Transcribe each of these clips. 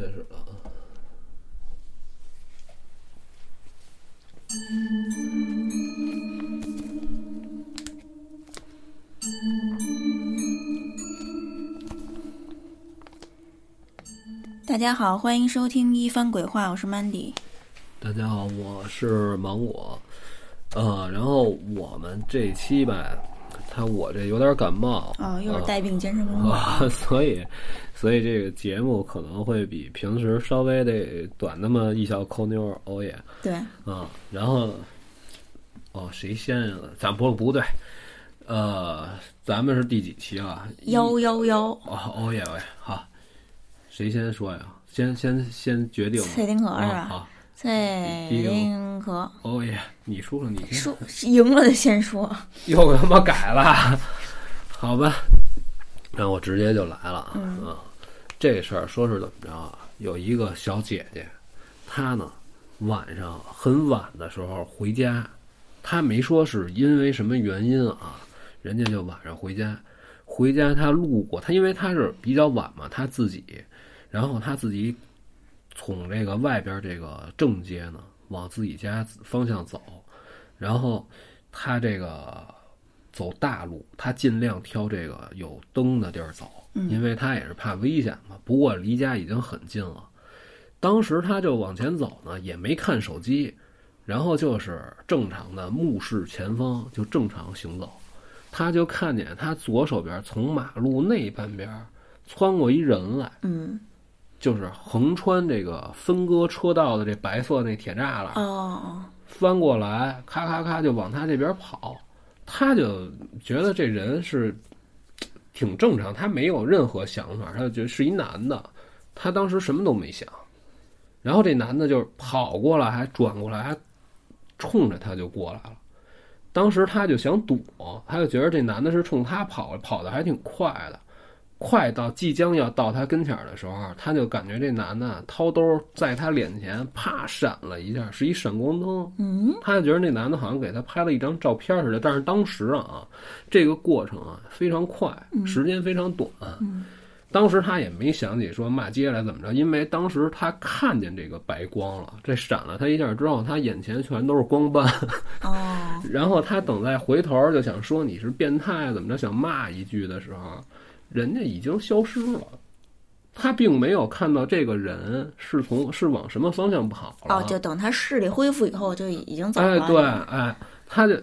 开始了啊！大家好，欢迎收听一番鬼话，我是 Mandy。大家好，我是芒果。呃，然后我们这期吧，他我这有点感冒啊，又是带病健身工作，啊，所以所以这个节目可能会比平时稍微得短那么一小扣妞儿，哦耶，对，嗯，然后哦，谁先呀？咱不不对，呃，咱们是第几期了？幺幺幺，哦欧耶喂，好，谁先说呀？先先先决定吧。蔡丁河是啊，吧？好，蔡丁河。欧耶，你输了你先说赢了的先说，又他妈改了，好吧，那我直接就来了啊。嗯这事儿说是怎么着啊？有一个小姐姐，她呢晚上很晚的时候回家，她没说是因为什么原因啊，人家就晚上回家。回家她路过，她因为她是比较晚嘛，她自己，然后她自己从这个外边这个正街呢往自己家方向走，然后他这个走大路，他尽量挑这个有灯的地儿走，因为他也是怕危险嘛。不过离家已经很近了，当时他就往前走呢，也没看手机，然后就是正常的目视前方，就正常行走。他就看见他左手边从马路那半边窜过一人来，嗯，就是横穿这个分割车道的这白色那铁栅栏，哦，翻过来，咔咔咔就往他这边跑，他就觉得这人是挺正常，他没有任何想法，他就觉得是一男的，他当时什么都没想，然后这男的就跑过来，还转过来，还冲着他就过来了。当时他就想躲，他就觉得这男的是冲他跑，跑的还挺快的。快到即将要到他跟前儿的时候，他就感觉这男的掏兜在他脸前啪闪了一下，是一闪光灯。嗯，他就觉得那男的好像给他拍了一张照片似的，但是当时啊，这个过程啊非常快，时间非常短。当时他也没想起说骂街来怎么着，因为当时他看见这个白光了，这闪了他一下之后，他眼前全都是光斑。哦，然后他等再回头就想说你是变态怎么着，想骂一句的时候，人家已经消失了。他并没有看到这个人是从是往什么方向跑了。哦，就等他视力恢复以后，就已经走了哎，了。对，哎，他就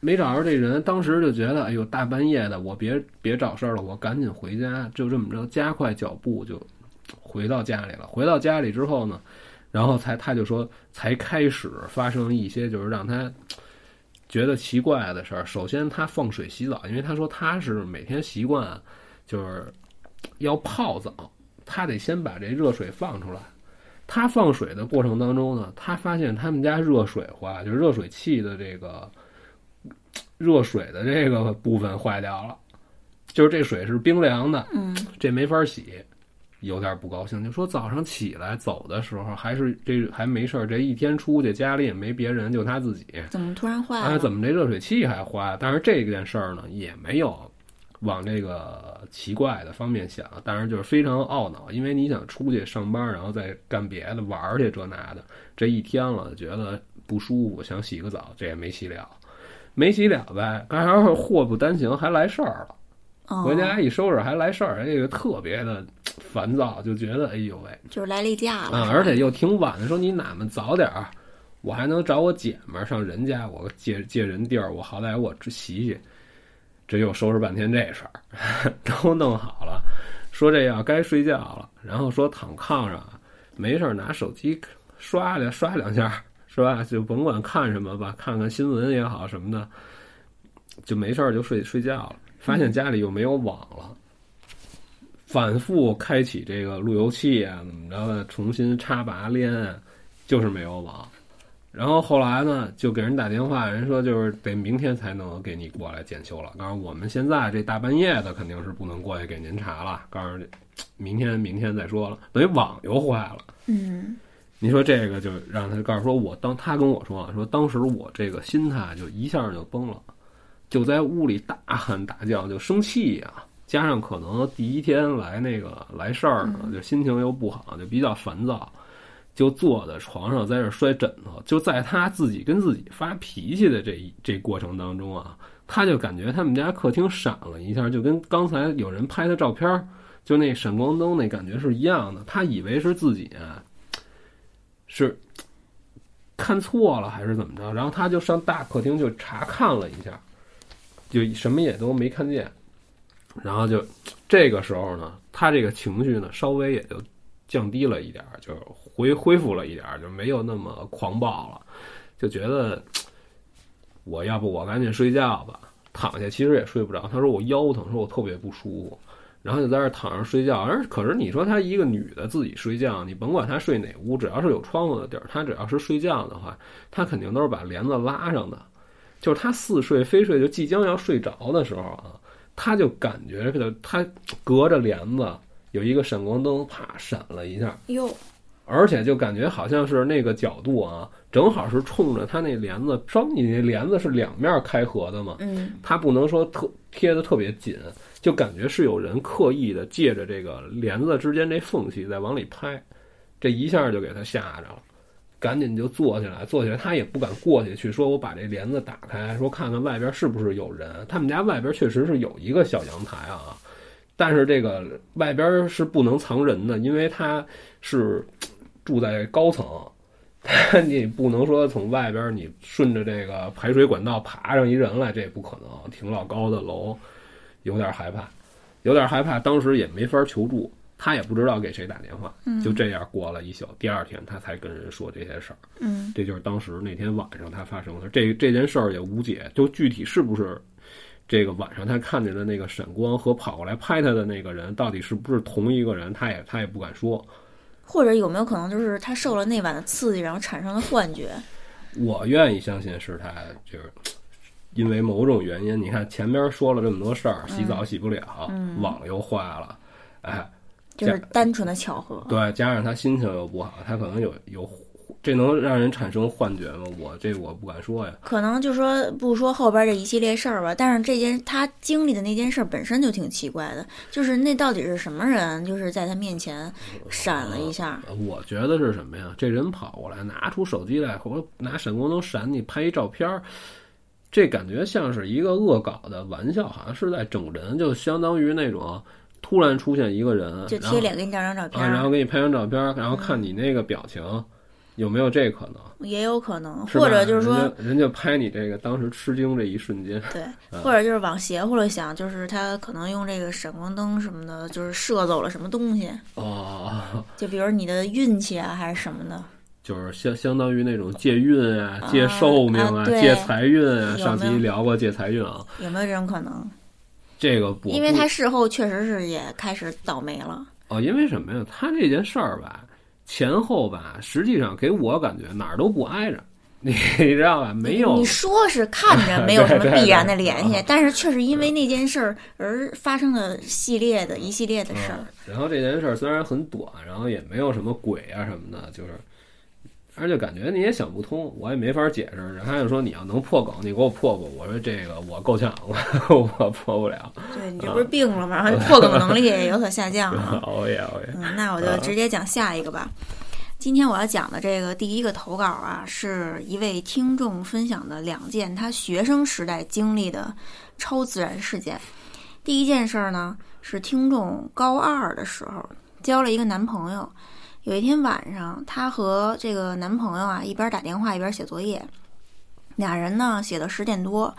没找着这人，当时就觉得，哎呦，大半夜的，我别别找事儿了，我赶紧回家，就这么着，加快脚步就回到家里了。回到家里之后呢，然后才他就说，才开始发生一些就是让他觉得奇怪的事儿。首先，他放水洗澡，因为他说他是每天习惯就是要泡澡，他得先把这热水放出来。他放水的过程当中呢，他发现他们家热水坏，就是热水器的这个热水的这个部分坏掉了，就是这水是冰凉的，嗯，这没法洗，有点不高兴，就说早上起来走的时候还是这还没事儿，这一天出去家里也没别人，就他自己，怎么突然坏了？哎，怎么这热水器还坏？但是这件事儿呢，也没有往这个奇怪的方面想，当然就是非常懊恼，因为你想出去上班，然后再干别的玩去这那的，这一天了觉得不舒服，想洗个澡，这也没洗了，没洗了呗。刚好祸不单行，还来事儿了。哦，回家一收拾还来事儿，这个特别的烦躁，就觉得哎呦喂就是来例假了。啊，是吧而且又挺晚的，说你哪么早点儿，我还能找我姐们儿上人家，我借借人地儿，我好歹我洗洗。这又收拾半天这事儿，都弄好了，说这要该睡觉了，然后说躺炕上，没事拿手机刷两刷两下，是吧？就甭管看什么吧，看看新闻也好什么的，就没事就睡睡觉了。发现家里又没有网了，反复开启这个路由器啊，怎么着的，重新插拔连，就是没有网。然后后来呢，就给人打电话，人说就是得明天才能给你过来检修了。告诉我们现在这大半夜的肯定是不能过去给您查了，告诉明天明天再说了，等于网又坏了。嗯，你说这个就让他告诉说我当他跟我说啊，说当时我这个心态就一下就崩了，就在屋里大喊大叫，就生气呀、加上可能第一天来那个来事儿呢，就心情又不好，就比较烦躁，就坐在床上在这摔枕头。就在他自己跟自己发脾气的这一这过程当中啊，他就感觉他们家客厅闪了一下，就跟刚才有人拍的照片，就那闪光灯那感觉是一样的。他以为是自己啊，是看错了还是怎么着，然后他就上大客厅就查看了一下，就什么也都没看见。然后就这个时候呢，他这个情绪呢稍微也就降低了一点儿，就是恢恢复了一点儿，就没有那么狂暴了，就觉得我要不我赶紧睡觉吧，躺下其实也睡不着。他说我腰疼，说我特别不舒服，然后就在这儿躺着睡觉。而可是你说她一个女的自己睡觉，你甭管她睡哪屋，只要是有窗户的地儿，她只要是睡觉的话，她肯定都是把帘子拉上的。就是她似睡非睡，就即将要睡着的时候啊。他就感觉这个，他隔着帘子有一个闪光灯，啪闪了一下，哟，而且就感觉好像是那个角度啊，正好是冲着他那帘子。稍你那帘子是两面开合的嘛，嗯，他不能说特贴的特别紧，就感觉是有人刻意的借着这个帘子之间这缝隙在往里拍，这一下就给他吓着了。赶紧就坐起来，坐起来，他也不敢过去，去说我把这帘子打开，说看看外边是不是有人。他们家外边确实是有一个小阳台啊，但是这个外边是不能藏人的，因为他是住在高层，你不能说从外边你顺着这个排水管道爬上一人来，这也不可能。挺老高的楼，有点害怕，有点害怕，当时也没法求助。他也不知道给谁打电话，就这样过了一宿。第二天他才跟人说这些事儿。嗯，这就是当时那天晚上他发生的这这件事儿也无解，就具体是不是这个晚上他看见的那个闪光和跑过来拍他的那个人到底是不是同一个人，他也他也不敢说。或者有没有可能就是他受了那晚的刺激，然后产生了幻觉？我愿意相信是他，就是因为某种原因。你看前边说了这么多事儿，洗澡洗不了，网又坏了，哎。就是单纯的巧合，对，加上他心情又不好，他可能有有，这能让人产生幻觉吗？我这我不敢说呀。可能就说不说后边这一系列事儿吧，但是这件他经历的那件事本身就挺奇怪的，就是那到底是什么人，就是在他面前闪了一下。我觉得是什么呀？这人跑过来，拿出手机来，或者拿闪光灯闪你，拍一照片儿，这感觉像是一个恶搞的玩笑，好像是在整人，就相当于那种。突然出现一个人，就贴脸给你照张照片，然后给你拍张照片，然后看你那个表情，有没有这可能？也有可能，或者就是说，人家拍你这个当时吃惊这一瞬间，对，或者就是往邪乎了想，就是他可能用这个闪光灯什么的，就是射走了什么东西哦，就比如你的运气啊，还是什么的，就是相相当于那种借运啊、借寿命啊、借财运啊。上期聊过借财运啊，有没有这种可能？这个不，因为他事后确实是也开始倒霉了。哦，因为什么呀？他这件事儿吧，前后吧，实际上给我感觉哪儿都不挨着，你知道吧？没有。你 说是看着没有什么必然的联系，但是确实因为那件事儿而发生了系列的一系列的事儿。然后这件事儿虽然很短，然后也没有什么鬼啊什么的，就是。而且感觉你也想不通，我也没法解释。然后他就说：“你要能破梗，你给我破破。”我说：“这个我够呛，我 我破不了。”对你这不是病了吗？然后破梗能力也有所下降 了。熬夜熬夜。嗯，那我就直接讲下一个吧。今天我要讲的这个第一个投稿啊，是一位听众分享的两件他学生时代经历的超自然事件。第一件事儿呢，是听众高二的时候交了一个男朋友。有一天晚上，她和这个男朋友啊一边打电话一边写作业，俩人呢写到十点多，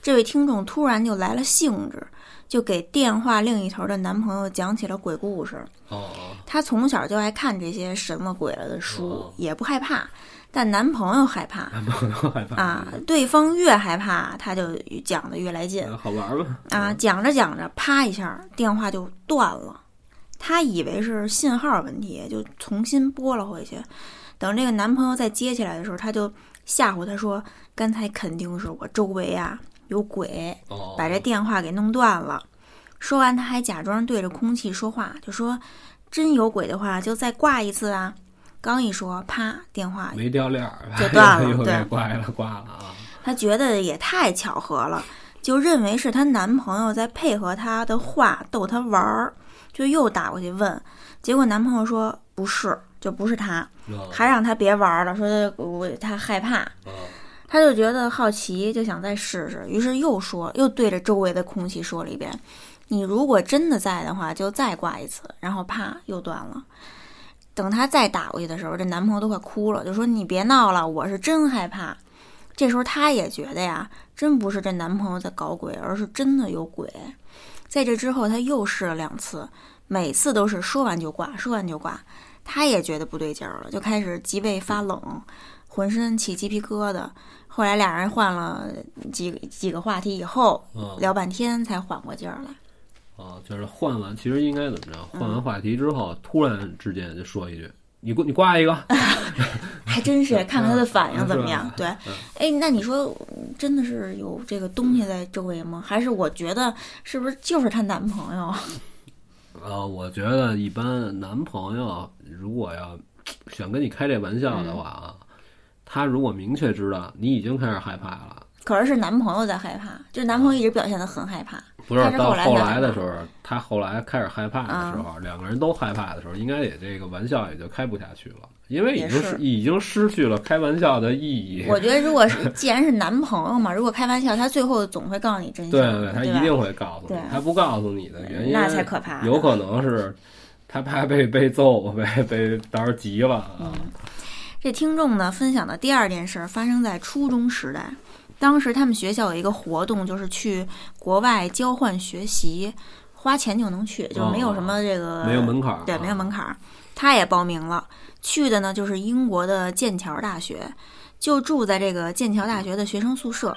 这位听众突然就来了兴致，就给电话另一头的男朋友讲起了鬼故事。哦，她从小就爱看这些神了鬼了的书，也不害怕，但男朋友害怕。男朋友害怕啊！对方越害怕，他就讲的越来劲。好玩吧？啊，讲着讲着，啪一下电话就断了。她以为是信号问题，就重新拨了回去。等这个男朋友再接起来的时候，她就吓唬他说：“刚才肯定是我周围啊有鬼，把这电话给弄断了。”说完，她还假装对着空气说话，就说：“真有鬼的话，就再挂一次啊！”刚一说，啪，电话没掉链儿就断了，对，挂了，挂了啊！她觉得也太巧合了。就认为是她男朋友在配合她的话逗她玩儿，就又打过去问，结果男朋友说不是，就不是他，还让他别玩了，说我他害怕。他就觉得好奇，就想再试试，于是又说，又对着周围的空气说了一遍：“你如果真的在的话，就再挂一次。”然后啪，又断了。等他再打过去的时候，这男朋友都快哭了，就说：“你别闹了，我是真害怕。”这时候他也觉得呀，真不是这男朋友在搞鬼，而是真的有鬼。在这之后，他又试了两次，每次都是说完就挂，说完就挂。他也觉得不对劲儿了，就开始脊背发冷，浑身起鸡皮疙瘩。后来俩人换了几几个话题以后，聊半天才缓过劲儿来。啊，就是换完，其实应该怎么着？换完话题之后，突然之间就说一句：“你挂你挂一个。”还真是看看他的反应怎么样。对，哎，那你说真的是有这个东西在周围吗？还是我觉得是不是就是她男朋友？呃，我觉得一般男朋友如果要想跟你开这玩笑的话啊。他如果明确知道你已经开始害怕了，可是是男朋友在害怕，就是男朋友一直表现的很害怕。不是到后来的时候，他后来开始害怕的时候，两个人都害怕的时候，应该也这个玩笑也就开不下去了，因为已经是已经失去了开玩笑的意义。我觉得，如果是既然是男朋友嘛，如果开玩笑，他最后总会告诉你真相。对对，他一定会告诉你。他不告诉你的原因，那才可怕。有可能是他怕被被揍，被被到时候急了啊。这听众呢分享的第二件事发生在初中时代，当时他们学校有一个活动，就是去国外交换学习，花钱就能去，就是没有什么这个没有门槛，对，没有门槛。他也报名了，去的呢就是英国的剑桥大学，就住在这个剑桥大学的学生宿舍，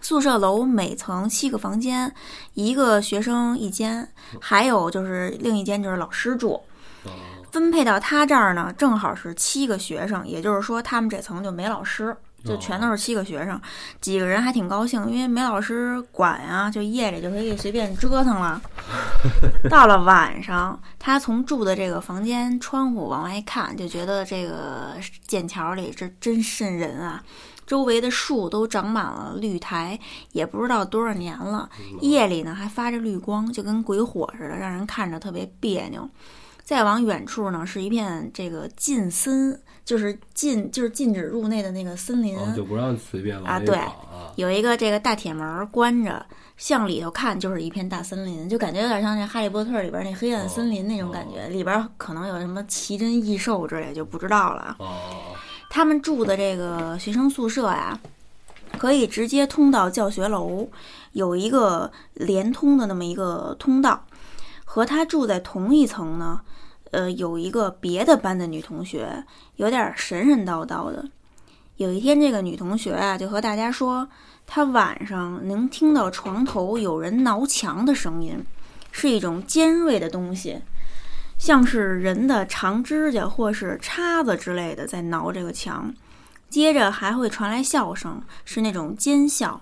宿舍楼每层七个房间，一个学生一间，还有就是另一间就是老师住。分配到他这儿呢，正好是七个学生，也就是说他们这层就没老师，就全都是七个学生。几个人还挺高兴，因为没老师管呀，就夜里就可以随便折腾了。到了晚上，他从住的这个房间窗户往外一看，就觉得这个剑桥里这真瘆人啊！周围的树都长满了绿苔，也不知道多少年了。夜里呢还发着绿光，就跟鬼火似的，让人看着特别别扭。再往远处呢，是一片这个近森，就是禁，就是禁止入内的那个森林，就不让随便啊。对，有一个这个大铁门关着，向里头看就是一片大森林，就感觉有点像那《哈利波特》里边那黑暗森林那种感觉，里边可能有什么奇珍异兽之类，就不知道了。哦，他们住的这个学生宿舍呀，可以直接通到教学楼，有一个连通的那么一个通道。和他住在同一层呢，呃，有一个别的班的女同学，有点神神叨叨的。有一天，这个女同学啊，就和大家说，她晚上能听到床头有人挠墙的声音，是一种尖锐的东西，像是人的长指甲或是叉子之类的在挠这个墙。接着还会传来笑声，是那种尖笑。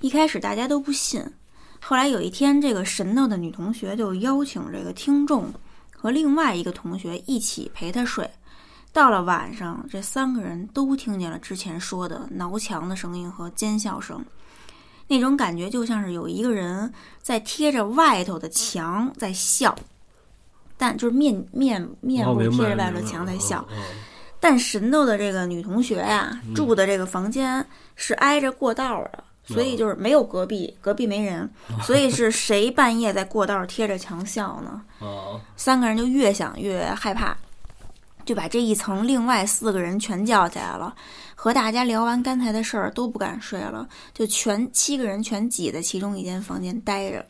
一开始大家都不信。后来有一天，这个神叨的女同学就邀请这个听众和另外一个同学一起陪他睡。到了晚上，这三个人都听见了之前说的挠墙的声音和尖笑声，那种感觉就像是有一个人在贴着外头的墙在笑，但就是面面面部贴着外头墙在笑。但神叨的这个女同学呀，住的这个房间是挨着过道的。所以就是没有隔壁，隔壁没人，所以是谁半夜在过道贴着墙笑呢？三个人就越想越害怕，就把这一层另外四个人全叫起来了，和大家聊完刚才的事儿都不敢睡了，就全七个人全挤在其中一间房间待着，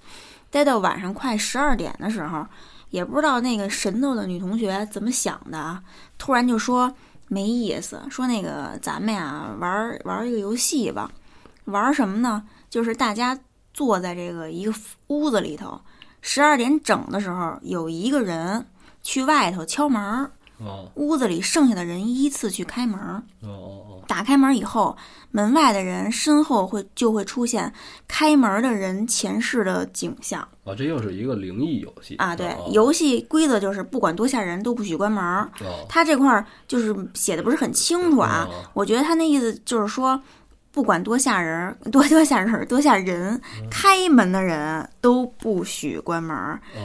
待到晚上快十二点的时候，也不知道那个神叨的女同学怎么想的啊，突然就说没意思，说那个咱们呀玩玩一个游戏吧。玩什么呢？就是大家坐在这个一个屋子里头，十二点整的时候，有一个人去外头敲门儿。哦。屋子里剩下的人依次去开门儿。哦哦哦。打开门以后，门外的人身后会就会出现开门的人前世的景象。哦，这又是一个灵异游戏啊！对，游戏规则就是不管多吓人都不许关门。他这块儿就是写的不是很清楚啊。我觉得他那意思就是说。不管多吓人儿，多多吓人儿，多吓人，开门的人都不许关门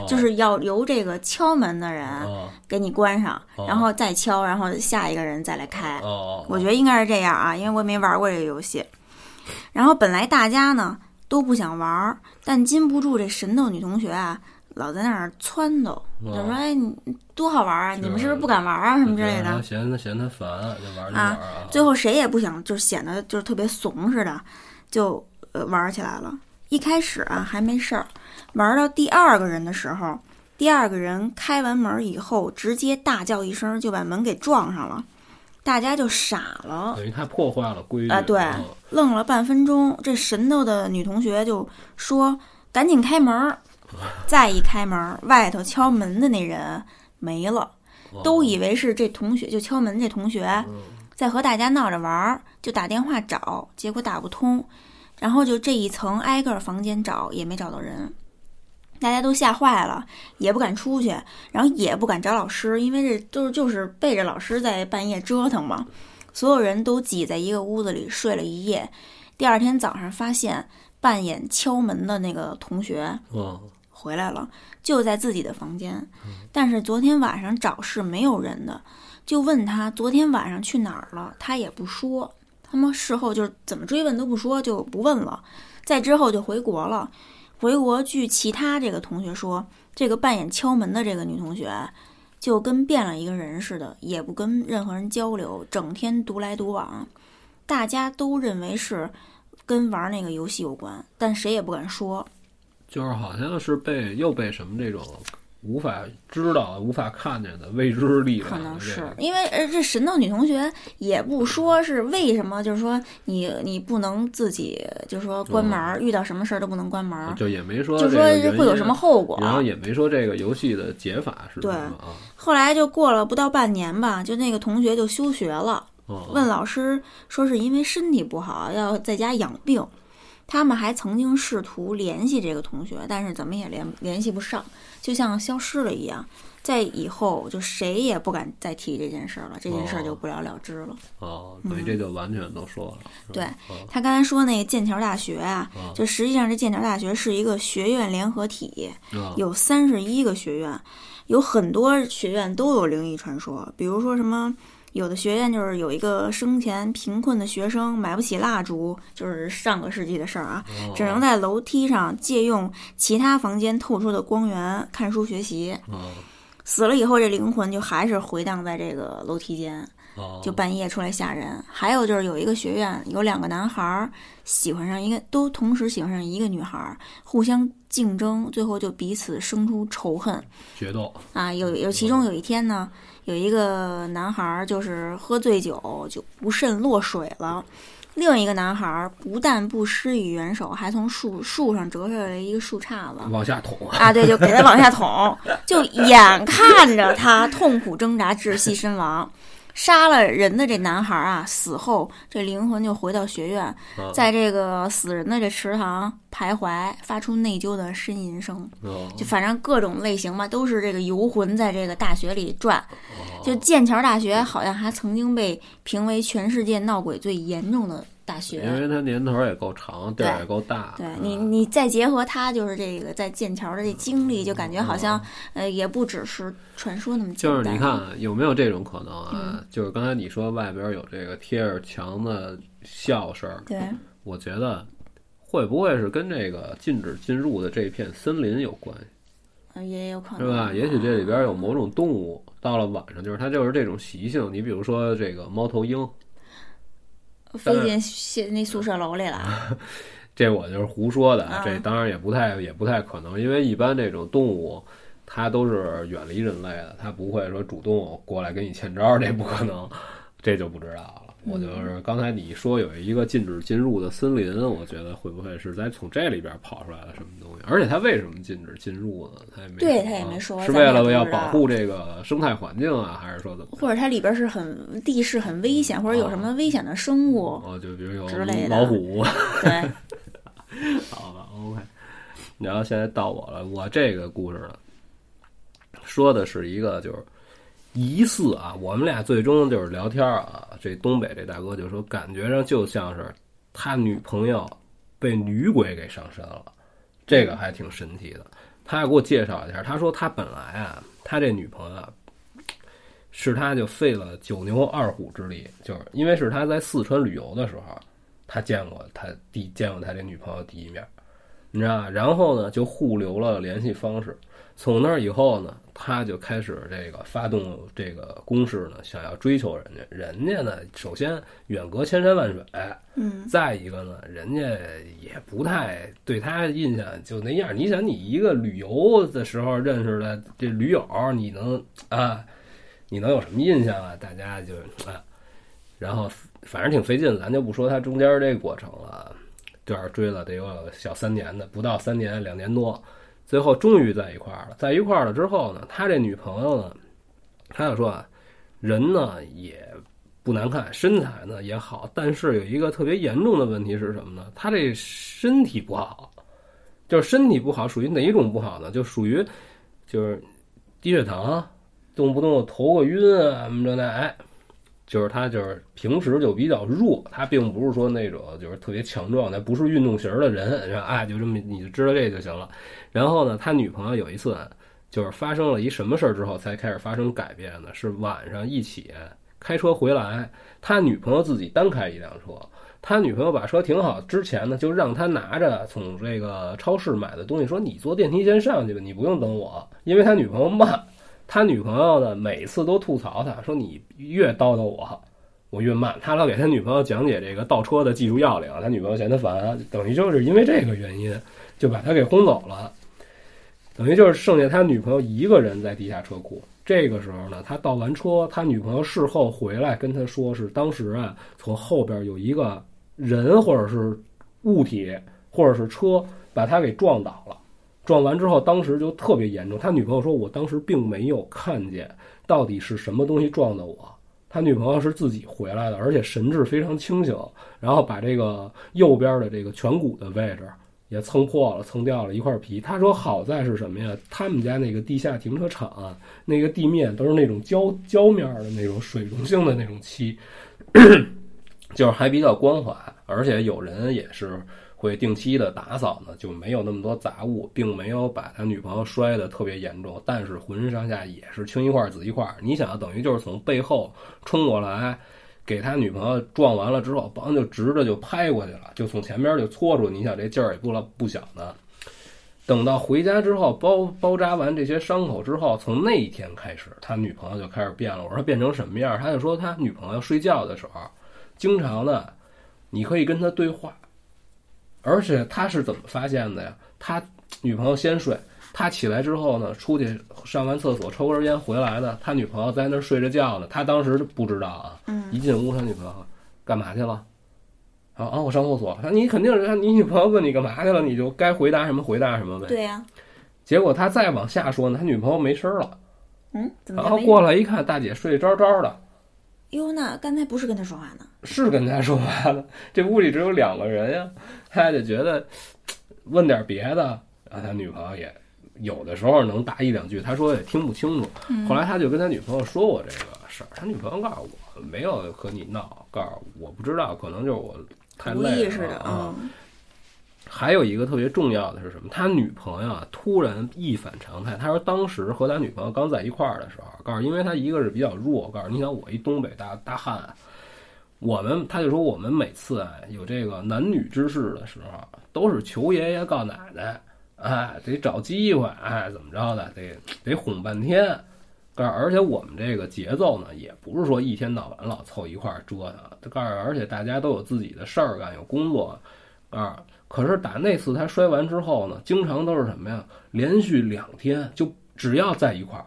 就是要由这个敲门的人哦。给你关上，哦。然后再敲，然后下一个人再来开。哦，我觉得应该是这样啊，因为我也没玩过这个游戏。然后本来大家呢都不想玩儿，但禁不住这神斗女同学啊，老在那儿撺掇，就哦说：“哎，你多好玩啊！你们是不是不敢玩啊？什么之类的。”嫌他嫌他烦，就玩就玩啊。最后谁也不想，就是显得就是特别怂似的，就呃玩起来了。一开始啊还没事儿，玩到第二个人的时候，第二个人开完门以后，直接大叫一声就把门给撞上了，大家就傻了。等于他破坏了规矩啊对嗯愣了半分钟，这神叨的女同学就说：“赶紧开门儿！”再一开门，外头敲门的那人没了，都以为是这同学，就敲门这同学嗯在和大家闹着玩儿，就打电话找，结果打不通，然后就这一层挨个房间找，也没找到人。大家都吓坏了，也不敢出去，然后也不敢找老师，因为这都是就是背着老师在半夜折腾嘛。所有人都挤在一个屋子里睡了一夜。第二天早上发现扮演敲门的那个同学嗯回来了，就在自己的房间，但是昨天晚上找是没有人的，就问他昨天晚上去哪儿了，他也不说。他们事后就是怎么追问都不说，就不问了。再之后就回国了。回国，据其他这个同学说，这个扮演敲门的这个女同学，就跟变了一个人似的，也不跟任何人交流，整天独来独往。大家都认为是跟玩那个游戏有关，但谁也不敢说。就是好像是被又被什么这种无法知道、无法看见的未知力量，可能是因为呃，这神斗女同学也不说是为什么，就是说你你不能自己就是说关门儿，遇到什么事儿都不能关门儿，就也没说就说会有什么后果。然后也没说这个游戏的解法是什对么啊？后来就过了不到半年吧，就那个同学就休学了，哦问老师说是因为身体不好要在家养病。他们还曾经试图联系这个同学，但是怎么也联联系不上，就像消失了一样。在以后就谁也不敢再提这件事儿了，这件事儿就不了了之了。哦，等于这就完全都说了。嗯对哦他刚才说那个剑桥大学啊，哦就实际上这剑桥大学是一个学院联合体，哦有三十一个学院，有很多学院都有灵异传说，比如说什么。有的学院就是有一个生前贫困的学生买不起蜡烛，就是上个世纪的事儿啊，哦只能在楼梯上借用其他房间透出的光源看书学习。哦死了以后，这灵魂就还是回荡在这个楼梯间，哦，就半夜出来吓人。还有就是有一个学院有两个男孩儿喜欢上一个，都同时喜欢上一个女孩儿，互相竞争，最后就彼此生出仇恨决斗啊。有有其中有一天呢，有一个男孩儿就是喝醉酒就不慎落水了。另一个男孩儿不但不施以援手，还从树树上折下来一个树杈子，往下捅啊！啊，对，就给他往下捅，就眼看着他痛苦挣扎、窒息身亡。杀了人的这男孩啊，死后这灵魂就回到学院，啊在这个死人的这池塘徘徊，发出内疚的呻吟声。哦就反正各种类型吧，都是这个游魂在这个大学里转。哦就剑桥大学好像还曾经被评为全世界闹鬼最严重的大学。因为它年头也够长，地儿也够大。对啊你，你再结合他就是这个在剑桥的这经历，就感觉好像呃也不只是传说那么简单。就是你看有没有这种可能啊？嗯就是刚才你说外边有这个贴着墙的笑声，对，我觉得会不会是跟这个禁止进入的这片森林有关系，呃也有可能是吧？也许这里边有某种动物，到了晚上就是它就是这种习性。你比如说这个猫头鹰，飞进学那宿舍楼里了。这我就是胡说的，啊这当然也不太也不太可能，因为一般这种动物。它都是远离人类的，它不会说主动过来给你欠招，这不可能，这就不知道了。我就是刚才你说有一个禁止进入的森林，我觉得会不会是在从这里边跑出来了什么东西？而且它为什么禁止进入呢？它也没说对它也没说是为了要保护这个生态环境啊，还是说怎么？或者它里边是很地势很危险，或者有什么危险的生物。哦，就比如有老虎。对，好吧，OK。然后现在到我了，我这个故事呢，说的是一个就是疑似啊，我们俩最终就是聊天啊，这东北这大哥就说感觉上就像是他女朋友被女鬼给上身了，这个还挺神奇的。他还给我介绍一下，他说他本来啊，他这女朋友是他就费了九牛二虎之力，就是因为是他在四川旅游的时候，他见过他第见过他这女朋友第一面，你知道吧？然后呢，就互留了联系方式。从那儿以后呢，他就开始这个发动这个攻势呢，想要追求人家。人家呢，首先远隔千山万水，嗯，再一个呢，人家也不太对他印象就那样。你想，你一个旅游的时候认识的这驴友，你能啊，你能有什么印象啊？大家就啊，然后反正挺费劲，咱就不说他中间这个过程了。这样追了得有小三年的，不到三年，两年多。最后终于在一块儿了，在一块儿了之后呢，他这女朋友呢，他就说啊，人呢也不难看，身材呢也好，但是有一个特别严重的问题是什么呢？他这身体不好，就是身体不好，属于哪种不好呢？就属于就是低血糖，动不动就头个晕啊什么的那哎。就是他，就是平时就比较弱，他并不是说那种就是特别强壮，他不是运动型的人，然后哎，就这么你就知道这就行了。然后呢，他女朋友有一次就是发生了一什么事儿之后才开始发生改变呢？是晚上一起开车回来，他女朋友自己单开一辆车，他女朋友把车停好之前呢，就让他拿着从这个超市买的东西，说你坐电梯先上去吧，你不用等我，因为他女朋友慢。他女朋友呢，每次都吐槽他，说你越叨叨我，我越慢。他老给他女朋友讲解这个倒车的技术要领，他女朋友嫌他烦，等于就是因为这个原因，就把他给轰走了。等于就是剩下他女朋友一个人在地下车库。这个时候呢，他倒完车，他女朋友事后回来跟他说，是当时啊，从后边有一个人或者是物体或者是车把他给撞倒了。撞完之后，当时就特别严重。他女朋友说：“我当时并没有看见到底是什么东西撞的我。”他女朋友是自己回来的，而且神志非常清醒。然后把这个右边的这个颧骨的位置也蹭破了，蹭掉了一块皮。他说：“好在是什么呀？他们家那个地下停车场那个地面都是那种胶胶面的那种水溶性的那种漆，就是还比较光滑，而且有人也是。”会定期的打扫呢，就没有那么多杂物，并没有把他女朋友摔得特别严重，但是浑身上下也是青一块紫一块。你想，等于就是从背后冲过来，给他女朋友撞完了之后，梆就直着就拍过去了，就从前边就搓出。你想这劲儿也不了不小呢。等到回家之后，包包扎完这些伤口之后，从那一天开始，他女朋友就开始变了。我说变成什么样？他就说他女朋友睡觉的时候，经常的，你可以跟他对话。而且他是怎么发现的呀？他女朋友先睡，他起来之后呢，出去上完厕所抽根烟回来呢，他女朋友在那儿睡着觉呢。他当时不知道啊，一进屋，他女朋友干嘛去了？啊啊，我上厕所。他你肯定是你女朋友问你干嘛去了，你就该回答什么回答什么呗。对呀。结果他再往下说呢，他女朋友没声了。嗯，然后过来一看，大姐睡着着的。哟，那刚才不是跟他说话呢？是跟他说话的。这屋里只有两个人呀，他就觉得问点别的，然后他女朋友也有的时候能答一两句，他说也听不清楚。后来他就跟他女朋友说我这个事儿，他女朋友告诉我没有和你闹，告诉我不知道，可能就是我太累了啊。还有一个特别重要的是什么？他女朋友啊突然一反常态。他说当时和他女朋友刚在一块儿的时候，告诉因为他一个是比较弱，告诉你想我一东北大大汉，我们他就说我们每次啊有这个男女之事的时候，都是求爷爷告奶奶，哎，得找机会，哎，怎么着的，得得哄半天。告诉而且我们这个节奏呢，也不是说一天到晚老凑一块儿折腾。告诉而且大家都有自己的事儿干，有工作，啊。可是打那次他摔完之后呢，经常都是什么呀？连续两天就只要在一块儿，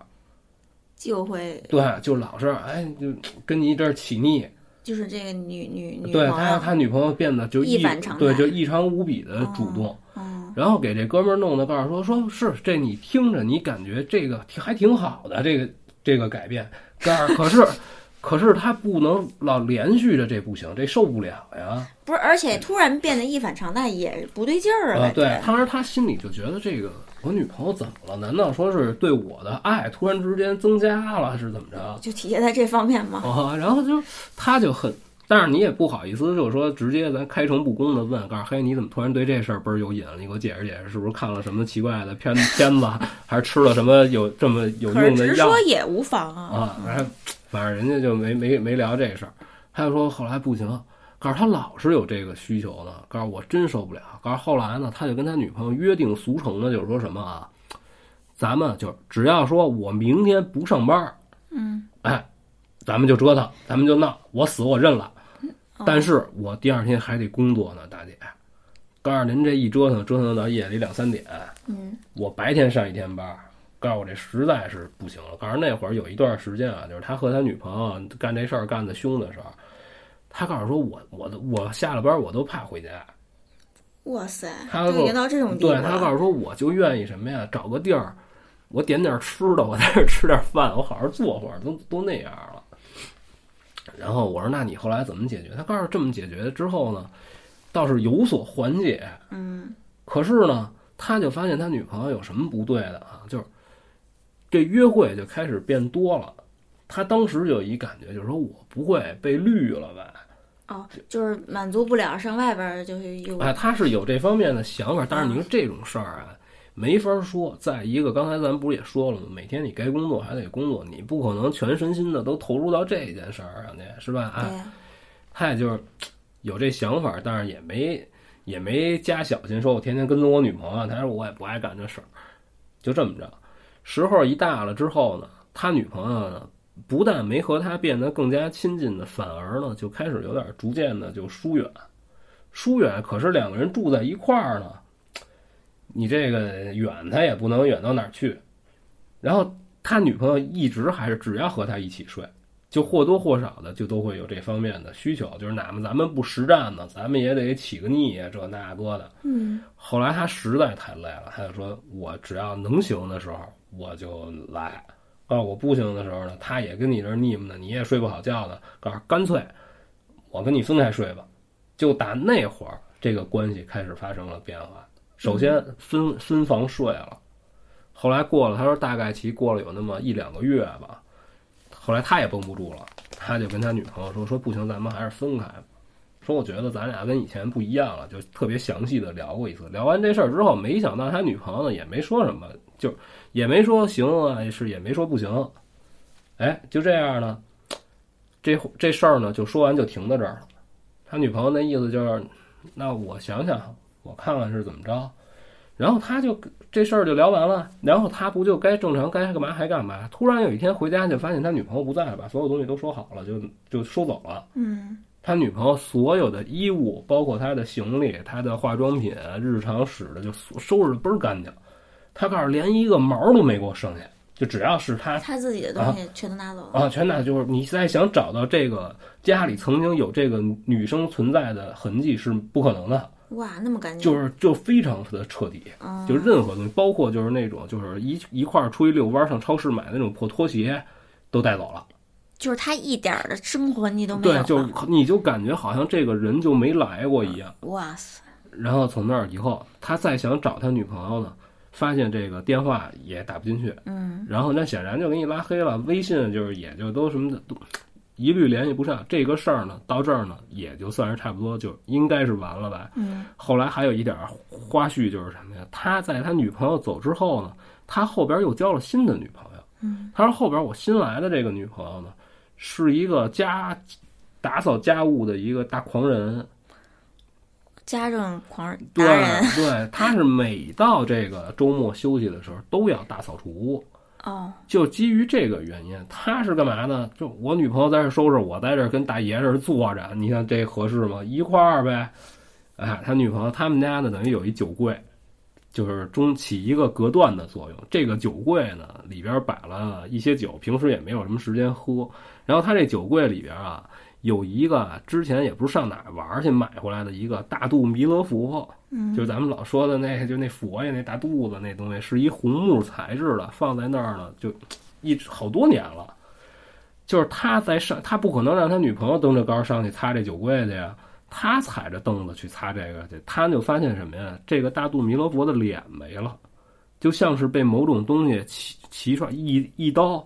就会对，就老是哎，就跟你这儿起腻。就是这个女女女对他他女朋友变得就异反常对，就异常无比的主动。然后给这哥们儿弄的告诉说说是这你听着你感觉这个还挺好的这个这个改变，但是可是。可是他不能老连续着，这不行，这受不了呀。不是，而且突然变得一反常态也不对劲儿啊。对，当时他心里就觉得这个我女朋友怎么了？难道说是对我的爱突然之间增加了，还是怎么着？就体现在这方面吗？啊，然后就他就很但是你也不好意思，就是说直接咱开诚布公的问，告诉嘿，你怎么突然对这事儿倍儿有瘾了？你给我解释解释，是不是看了什么奇怪的片片子，还是吃了什么有这么有用的药直说也无妨啊。啊？然后反正人家就没没没聊这事儿。他就说后来不行，告诉他老是有这个需求呢，告诉我真受不了。告诉后来呢，他就跟他女朋友约定俗成的，就是说什么啊，咱们就只要说我明天不上班，嗯，哎，咱们就折腾，咱们就闹，我死我认了。哦但是我第二天还得工作呢，大姐。告诉您这一折腾折腾到夜里两三点，嗯，我白天上一天班，告诉我这实在是不行了。告诉那会儿有一段时间啊，就是他和他女朋友干这事儿干的凶的时候，他告诉说我我都我下了班我都怕回家。哇塞，他说都到这种地步对。他告诉说我就愿意什么呀，找个地儿，我点点吃的，我在这儿吃点饭，我好好坐会儿，都都那样了。然后我说那你后来怎么解决？他告诉这么解决之后呢，倒是有所缓解。嗯，可是呢，他就发现他女朋友有什么不对的啊？就是这约会就开始变多了。他当时就有一感觉，就是说我不会被绿了吧？哦，就是满足不了，上外边就是有哎，他是有这方面的想法，但是你说这种事儿啊，没法说。再一个，刚才咱不是也说了吗？每天你该工作还得工作，你不可能全身心的都投入到这件事儿上去，是吧？哎，对，他也就是有这想法，但是也没也没加小心，说我天天跟踪我女朋友。他说我也不爱干这事儿，就这么着。时候一大了之后呢，他女朋友呢，不但没和他变得更加亲近的，反而呢就开始有点逐渐的就疏远。疏远，可是两个人住在一块儿呢，你这个远他也不能远到哪儿去。然后他女朋友一直还是只要和他一起睡。就或多或少的就都会有这方面的需求，就是哪怕咱们不实战呢，咱们也得起个腻呀，这那个的。嗯，后来他实在太累了，他就说：“我只要能行的时候我就来，告诉我不行的时候呢，他也跟你这儿腻歪呢，你也睡不好觉呢，告诉干脆我跟你分开睡吧。”就打那会儿，这个关系开始发生了变化。首先分分房睡了，后来过了，他说大概其过了有那么一两个月吧。后来他也绷不住了，他就跟他女朋友说：“说不行，咱们还是分开吧。说我觉得咱俩跟以前不一样了，就特别详细的聊过一次。聊完这事儿之后，没想到他女朋友呢也没说什么，就也没说行啊，是也没说不行。哎，就这样呢，这这事儿呢就说完就停在这儿了。他女朋友那意思就是，那我想想，我看看是怎么着。然后他就这事儿就聊完了，然后他不就该正常该干嘛还干嘛？突然有一天回家就发现他女朋友不在了，把所有东西都收好了，就就收走了。嗯，他女朋友所有的衣物，包括他的行李、他的化妆品、日常使的，就收拾的倍儿干净。他告诉连一个毛都没给我剩下，就只要是他他自己的东西全都拿走了。啊，全拿就是你现在想找到这个家里曾经有这个女生存在的痕迹是不可能的，哇，那么干净，就是就非常的彻底。嗯，就任何东西，包括就是那种就是一一块儿出去遛弯儿上超市买的那种破拖鞋，都带走了。就是他一点儿的生活你都没有对，就你就感觉好像这个人就没来过一样。哇塞，然后从那儿以后，他再想找他女朋友呢，发现这个电话也打不进去，嗯，然后那显然就给你拉黑了，微信就是也就都什么的都一律联系不上。这个事儿呢，到这儿呢也就算是差不多，就应该是完了吧。嗯，后来还有一点儿花絮就是什么呀？他在他女朋友走之后呢，他后边又交了新的女朋友。嗯，他说后边我新来的这个女朋友呢，是一个家打扫家务的一个大狂人。家政狂人对对，他是每到这个周末休息的时候都要大扫除。哦，就基于这个原因，他是干嘛呢？就我女朋友在这收拾，我在这跟大爷这儿坐着，你看这合适吗？一块儿呗。哎，他女朋友他们家呢，等于有一酒柜，就是中起一个隔断的作用。这个酒柜呢，里边摆了一些酒，平时也没有什么时间喝。然后他这酒柜里边啊，有一个之前也不是上哪玩去买回来的一个大肚弥勒佛，嗯，就是咱们老说的那，就那佛爷那大肚子那东西，是一红木材质的，放在那儿呢，就一好多年了。就是他在上，他不可能让他女朋友蹬着高上去擦这酒柜去呀，他踩着凳子去擦这个去，他就发现什么呀？这个大肚弥勒佛的脸没了，就像是被某种东西骑骑出来一一刀，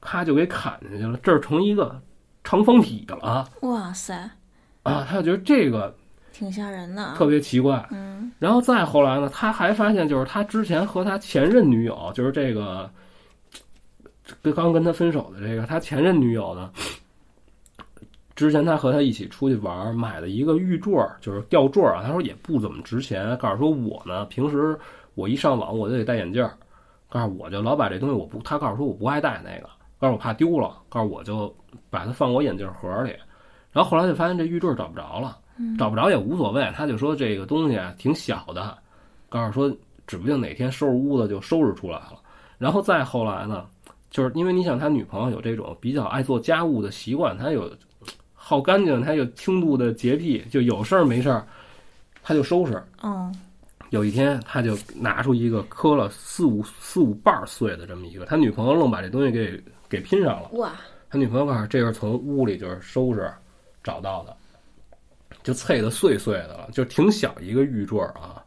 咔就给砍下去了，这儿成一个长方体了。哇塞，啊，他就觉得这个挺吓人的啊。特别奇怪。嗯然后再后来呢，他还发现，就是他之前和他前任女友，就是这个跟刚跟他分手的这个他前任女友呢，之前他和他一起出去玩，买了一个玉坠儿，就是吊坠儿啊。他说也不怎么值钱，告诉说我呢，平时我一上网我就得戴眼镜儿，告诉我就老把这东西我不，他告诉说我不爱戴那个，告诉我怕丢了，告诉我就把它放我眼镜盒里。然后后来就发现这玉坠儿找不着了。找不着也无所谓，他就说这个东西啊挺小的，告诉说指不定哪天收拾屋子就收拾出来了。然后再后来呢，就是因为你想他女朋友有这种比较爱做家务的习惯，他有好干净，他有轻度的洁癖，就有事儿没事儿他就收拾。嗯有一天，他就拿出一个磕了四五四五瓣碎的这么一个，他女朋友愣把这东西给给拼上了。哇，他女朋友告诉这是从屋里就是收拾找到的，就碎的碎碎的了，就挺小一个玉坠啊，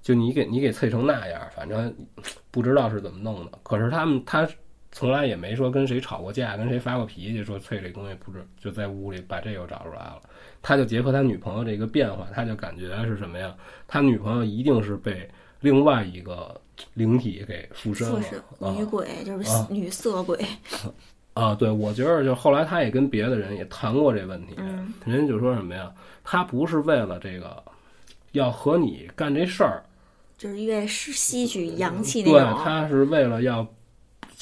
就你给你给碎成那样，反正不知道是怎么弄的。可是他们他从来也没说跟谁吵过架，跟谁发过脾气，说翠这东西不是就在屋里把这又找出来了。他就结合他女朋友这个变化，他就感觉是什么呀？他女朋友一定是被另外一个灵体给附身了女鬼，就是啊女色鬼。啊，对，我觉得就后来他也跟别的人也谈过这问题，嗯人家就说什么呀？他不是为了这个要和你干这事儿，就是越是吸取阳气那对。他是为了要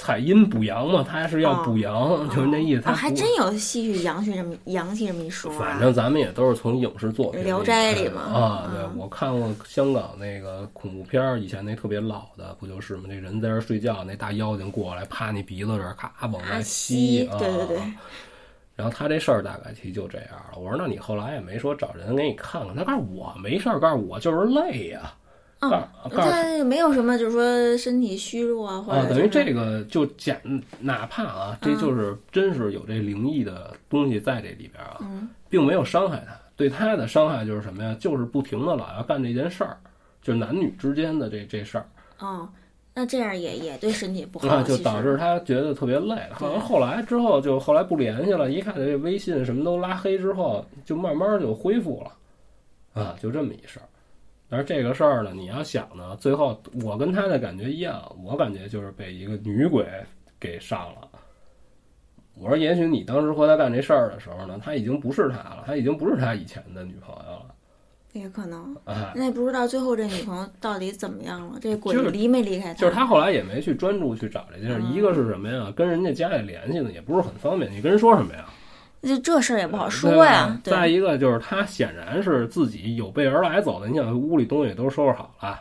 采阴补阳嘛，他是要补阳，就是那意思。他啊，还真有吸取阳气这么阳气这么一说啊。反正咱们也都是从影视作品聊斋里嘛啊，对嗯我看过香港那个恐怖片儿，以前那特别老的，不就是吗？那人在这儿睡觉，那大妖精过来趴你鼻子这儿，咔往外啊吸，啊对对对啊然后他这事儿大概其实就这样了。我说那你后来也没说找人给你看看，他告诉我没事儿，告诉我就是累呀、嗯他没有什么，就是说身体虚弱啊，或者啊，等于这个就简，哪怕啊，这嗯就是真是有这灵异的东西在这里边啊，嗯并没有伤害他。对他的伤害就是什么呀？就是不停的老要干这件事儿，就是男女之间的这这事儿哦，那这样也也对身体不好，啊，就导致他觉得特别累。好像后来之后就后来不联系了，一看这微信什么都拉黑之后，就慢慢就恢复了，啊，就这么一事儿。但是这个事儿呢，你要想呢，最后我跟他的感觉一样，我感觉就是被一个女鬼给上了。我说，也许你当时和他干这事儿的时候呢，他已经不是他了，他已经不是他以前的女朋友了，也可能。啊，那也不知道最后这女朋友到底怎么样了，这鬼就是离没离开他？就是他后来也没去专注去找这件事儿。嗯一个是什么呀？跟人家家里联系呢，也不是很方便，你跟人说什么呀？就这事儿也不好说呀。对再一个就是他显然是自己有备而来走的，你想屋里东西都收拾好了，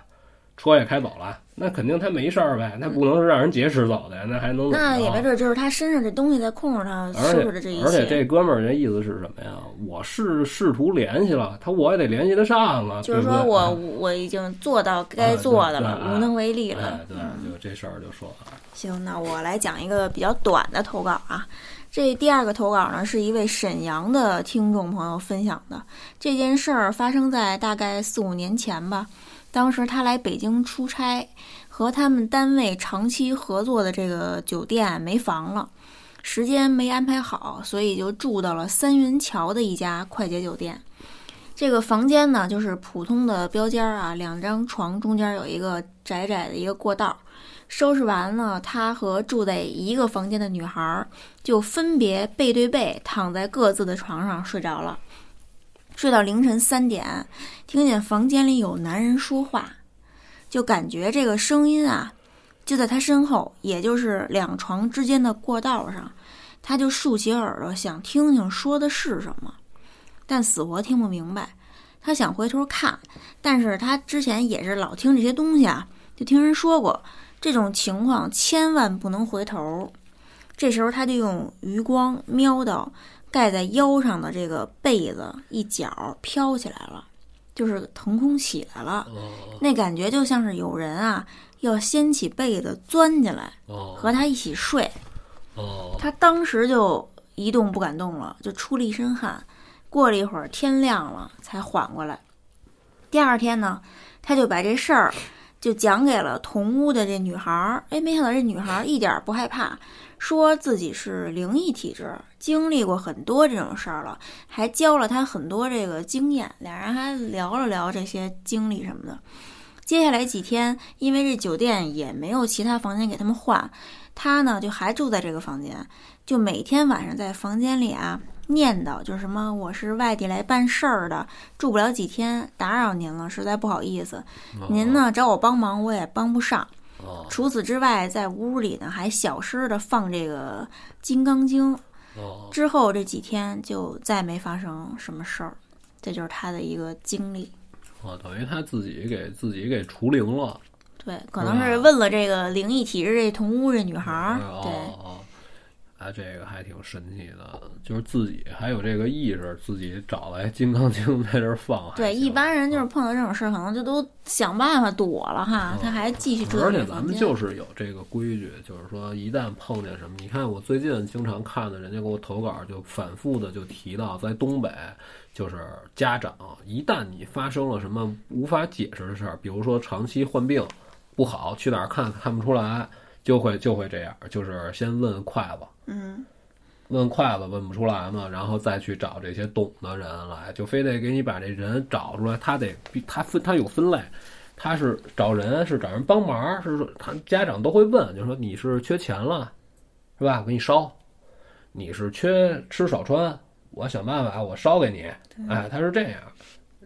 车也开走了，那肯定他没事儿呗，那不能是让人劫持走的呀，那还能怎么着那也没准就是他身上这东西在控制他而收拾的这一切而且，这哥们儿这意思是什么呀？我是试图联系了他，我也得联系得上啊，就是说我我已经做到该做的了，无能为力哎了。对，就这事儿就说完了。行，那我来讲一个比较短的投稿啊。这第二个投稿呢，是一位沈阳的听众朋友分享的。这件事儿发生在大概四五年前吧。当时他来北京出差，和他们单位长期合作的这个酒店没房了，时间没安排好，所以就住到了三元桥的一家快捷酒店。这个房间呢，就是普通的标间儿啊，两张床中间有一个窄窄的一个过道。收拾完了，他和住在一个房间的女孩就分别背对背躺在各自的床上睡着了。睡到凌晨三点，听见房间里有男人说话，就感觉这个声音啊，就在他身后，也就是两床之间的过道上。他就竖起耳朵想听听说的是什么，但死活听不明白。他想回头看，但是他之前也是老听这些东西啊，就听人说过。这种情况千万不能回头。这时候他就用余光瞄到盖在腰上的这个被子一角飘起来了，就是腾空起来了。哦那感觉就像是有人啊要掀起被子钻进来哦和他一起睡。哦他当时就一动不敢动了，就出了一身汗。过了一会儿，天亮了才缓过来。第二天呢，他就把这事儿就讲给了同屋的这女孩儿。哎，没想到这女孩儿一点儿不害怕，说自己是灵异体质，经历过很多这种事儿了，还教了他很多这个经验。俩人还聊了聊这些经历什么的。接下来几天，因为这酒店也没有其他房间给他们换，他呢就还住在这个房间，就每天晚上在房间里啊念叨，就是什么我是外地来办事儿的，住不了几天，打扰您了，实在不好意思。您呢找我帮忙，我也帮不上。哦除此之外，在屋里呢还小声的放这个《金刚经》。哦之后这几天就再没发生什么事儿，这就是他的一个经历。哦，等于他自己给自己给除灵了。对，可能是问了这个灵异体质这同屋这女孩儿，哦对，这个还挺神奇的，就是自己还有这个意识，自己找来《金刚经》在这儿放。对，一般人就是碰到这种事儿，可能就都想办法躲了哈，他还继续住在而且咱们。就是有这个规矩，就是说一旦碰见什么，你看我最近经常看的，人家给我投稿就反复的就提到，在东北，就是家长一旦你发生了什么无法解释的事儿，比如说长期患病不好，去哪儿看看不出来，就会就会这样，就是先问筷子，嗯，问筷子问不出来嘛，然后再去找这些懂的人来，就非得给你把这人找出来，他得他分他有分类，他是找人是找人帮忙，是说他家长都会问，就说你是缺钱了，是吧？我给你烧，你是缺吃少穿，我想办法我烧给你，哎，他是这样，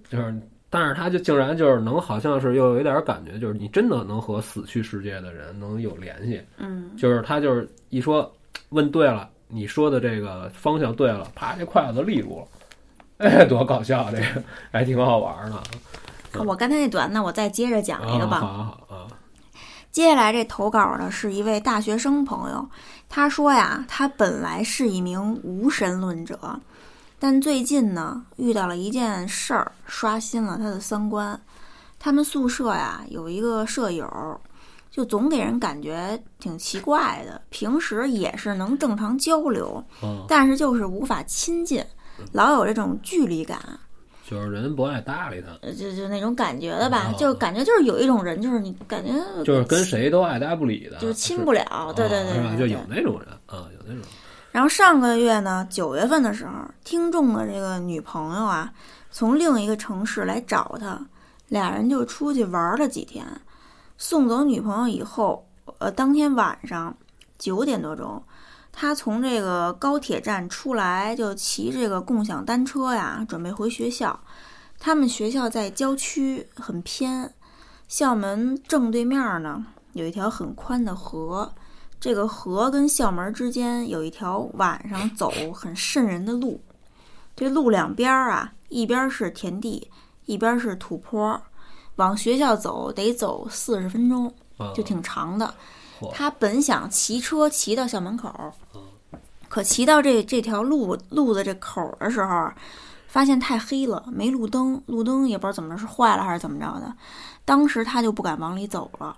就是。但是他就竟然就是能，好像是又有一点感觉，就是你真的能和死去世界的人能有联系，嗯，就是他就是一说问对了，你说的这个方向对了，啪，这筷子就立住了，哎，多搞笑，这个还挺好玩的。我刚才那短，那我再接着讲一个吧。啊好好好啊，接下来这投稿呢是一位大学生朋友，他说呀，他本来是一名无神论者，但最近呢遇到了一件事儿，刷新了他的三观。他们宿舍呀有一个舍友，就总给人感觉挺奇怪的，平时也是能正常交流，嗯，但是就是无法亲近，老有这种距离感。就是人不爱搭理他，呃就就那种感觉的吧哦，就感觉就是有一种人，就是你感觉就是跟谁都爱搭不理的，就是亲不了，对？对对就有那种人啊，有那种，然后上个月呢，九月份的时候，听众的这个女朋友啊，从另一个城市来找他，俩人就出去玩了几天。送走女朋友以后，呃，当天晚上九点多钟，他从这个高铁站出来，就骑这个共享单车呀，准备回学校。他们学校在郊区，很偏，校门正对面呢有一条很宽的河。这个河跟校门之间有一条晚上走很瘆人的路，这路两边儿啊，一边是田地，一边是土坡，往学校走得走四十分钟，啊就挺长的。他本想骑车骑到校门口，可骑到这这条路路的这口儿的时候，发现太黑了，没路灯，路灯也不知道怎么着是坏了还是怎么着的。当时他就不敢往里走了。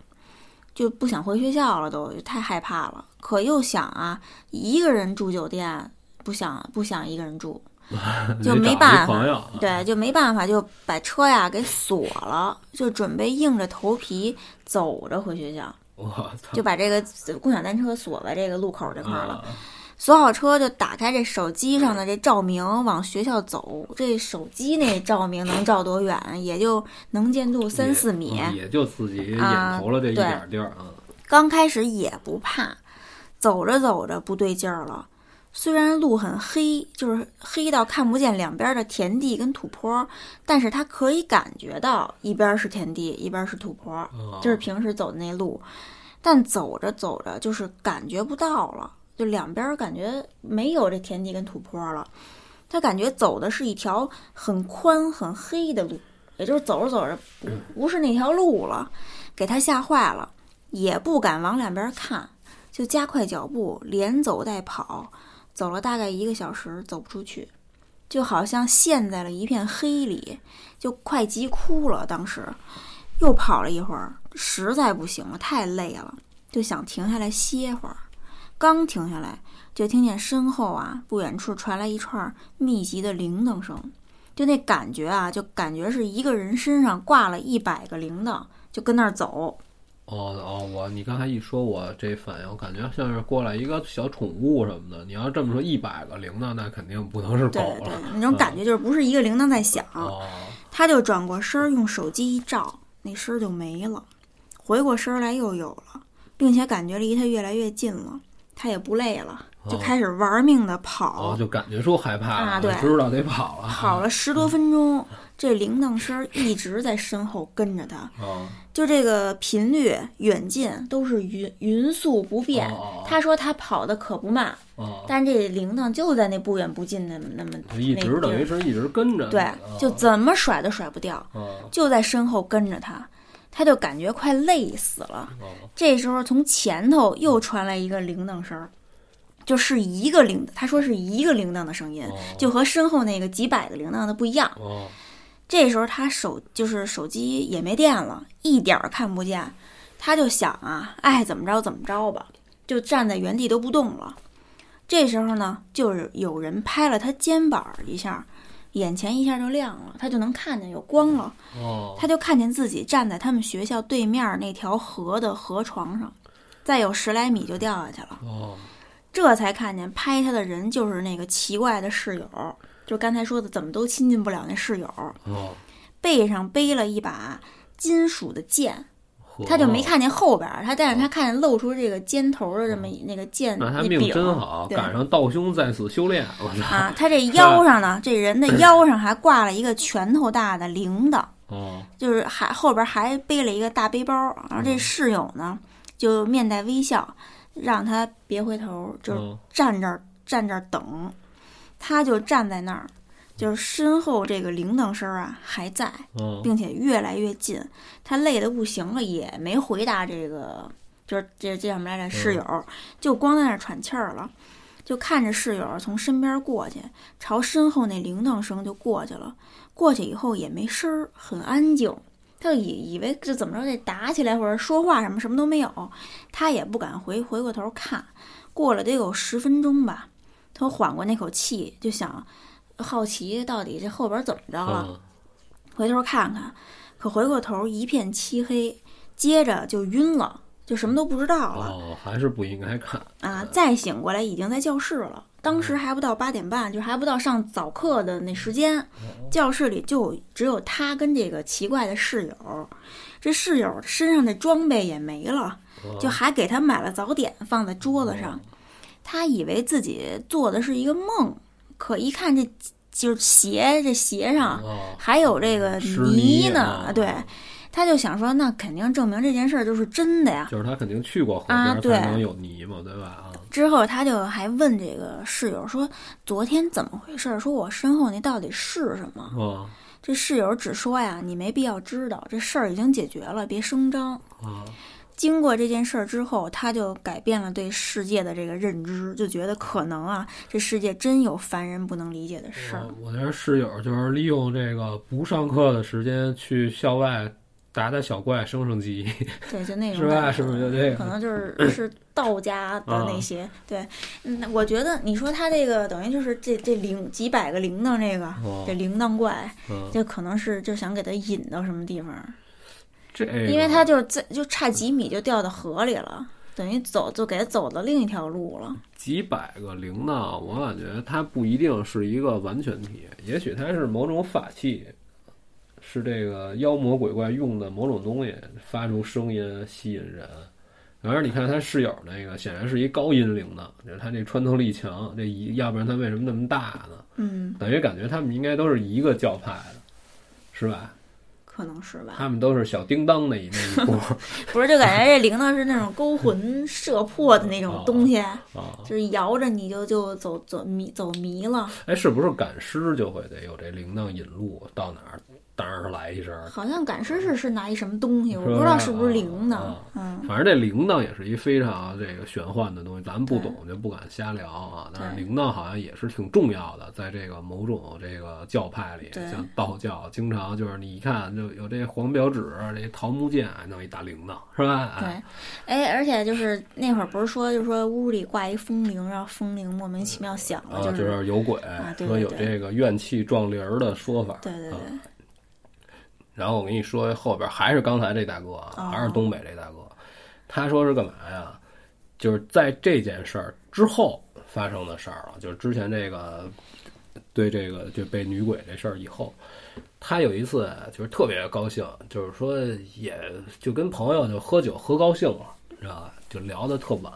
就不想回学校了都，太害怕了。可又想啊，一个人住酒店，不想不想一个人住，就没办法对，就没办法，就把车呀给锁了，就准备硬着头皮走着回学校，我操，就把这个共享单车锁在这个路口这块儿了。啊锁好车就打开这手机上的这照明往学校走，这手机那照明能照多远？也就能见度三四米。嗯也就自己啊眼头了这一对点地儿啊，刚开始也不怕，走着走着不对劲儿了。虽然路很黑，就是黑到看不见两边的田地跟土坡，但是他可以感觉到一边是田地，一边是土坡，啊这是平时走的那路。但走着走着就是感觉不到了，就两边感觉没有这田地跟土坡了。他感觉走的是一条很宽很黑的路，也就是走着走着不不是那条路了，给他吓坏了。也不敢往两边看，就加快脚步，连走带跑，走了大概一个小时，走不出去，就好像陷在了一片黑里，就快急哭了。当时又跑了一会儿，实在不行了，太累了，就想停下来歇会儿。刚停下来，就听见身后啊不远处传来一串密集的铃铛声，就那感觉啊，就感觉是一个人身上挂了一百个铃铛，就跟那儿走。哦哦，我你刚才一说，我这反应，我感觉像是过来一个小宠物什么的。你要这么说，一百个铃铛，那肯定不能是狗对对。，那种感觉就是不是一个铃铛在响，哦他就转过身儿，用手机一照，那声儿就没了。回过身儿来又有了，并且感觉离他越来越近了，他也不累了，就哦开始玩命的跑。哦，就感觉出害怕了，啊对知道得跑了。跑了十多分钟，这铃铛声儿一直在身后跟着他，哦就这个频率、远近都是匀匀速不变。他说他跑的可不慢，哦，但这铃铛就在那不远不近的那么就一直等于是一直跟着。对哦，就怎么甩都甩不掉，哦就在身后跟着他，他就感觉快累死了。哦这时候从前头又传来一个铃铛声儿，就是一个铃，他说是一个铃铛的声音，哦就和身后那个几百个铃铛的不一样。哦这时候他手就是手机也没电了，一点儿看不见，他就想啊，爱怎么着怎么着吧，就站在原地都不动了。这时候呢，就是有人拍了他肩膀一下，眼前一下就亮了，他就能看见有光了。哦他就看见自己站在他们学校对面那条河的河床上，再有十来米就掉下去了。哦这才看见拍他的人就是那个奇怪的室友，就刚才说的怎么都亲近不了那室友，哦，背上背了一把金属的剑，呵他就没看见后边儿，他但是他看见露出这个尖头的这么那个剑，那他命真好，赶上道兄在此修炼。我操！啊，他这 腰上呢，这人的腰上还挂了一个拳头大的铃铛。哦就是还后边还背了一个大背包，然后这室友呢就面带微笑，让他别回头，就站这儿站这儿等，他就站在那儿，就是身后这个铃铛声啊还在，哦并且越来越近，他累得不行了，也没回答这个，就是这这叫什么来着？室友就光在那儿喘气儿了。就看着室友从身边过去，朝身后那铃铛声就过去了。过去以后也没声儿，很安静。他就以以为这怎么着得打起来或者说话什么什么都没有，他也不敢回回过头看。过了得有十分钟吧，他缓过那口气，就想好奇到底这后边怎么着了。嗯。回头看看，可回过头一片漆黑，接着就晕了，就什么都不知道了、哦，还是不应该看。啊！再醒过来已经在教室了，当时还不到八点半，就还不到上早课的那时间，教室里就只有他跟这个奇怪的室友，这室友身上的装备也没了，就还给他买了早点放在桌子上，他以为自己做的是一个梦，可一看这就是鞋，这鞋上。哦还有这个泥呢，对，他就想说，那肯定证明这件事儿就是真的呀。就是他肯定去过河边才能有泥嘛，对吧？啊，之后他就还问这个室友说，昨天怎么回事儿？说我身后那到底是什么？哦这室友只说呀，你没必要知道，这事儿已经解决了，别声张。啊经过这件事儿之后，他就改变了对世界的这个认知，就觉得可能啊，这世界真有凡人不能理解的事儿。我我那室友就是利用这个不上课的时间去校外打打小怪、升升级，对，就那 种是吧？是不是就这个？可能就是 是道家的啊那些，对，嗯，我觉得你说他这个等于就是这这铃几百个铃铛，这个、哦这铃铛怪，嗯，可能是就想给他引到什么地方，这个因为他就在就差几米就掉到河里了，等于走就给他走到另一条路了。几百个铃铛，我感觉它不一定是一个完全体，也许它是某种法器，是这个妖魔鬼怪用的某种东西，发出声音吸引人。然而，你看他室友那个，显然是一高音铃铛，就是他这穿透力强，这一要不然他为什么那么大呢？嗯，等于感觉他们应该都是一个教派的，是吧？可能是吧，他们都是小叮当的一那一波 不是就感觉这铃铛是那种勾魂摄魄的那种东西，啊。就是摇着你就就走走迷走迷了。哎，是不是赶尸就会得有这铃铛引路，到哪儿当儿来一声？好像赶尸是是拿一什么东西，我不知道是不是铃铛反正这铃铛也是一非常这个玄幻的东西，咱们不懂就不敢瞎聊啊。但是铃铛好像也是挺重要的，在这个某种这个教派里，像道教，经常就是你一看就有这黄表纸、这桃木剑，弄一大铃铛，是吧？对，哎，而且就是那会儿不是说，就是说屋里挂一风铃，然后风铃莫名其妙响了，啊，就就是是有鬼，啊对说有这个怨气撞铃儿的说法。对对对啊，然后我跟你说后边还是刚才这大哥啊，哦还是东北这大哥，他说是干嘛呀？就是在这件事儿之后发生的事儿了，就是之前这个对这个就被女鬼这事儿以后，他有一次啊就是特别高兴，就是说也就跟朋友就喝酒喝高兴了，你知道吧？就聊得特晚，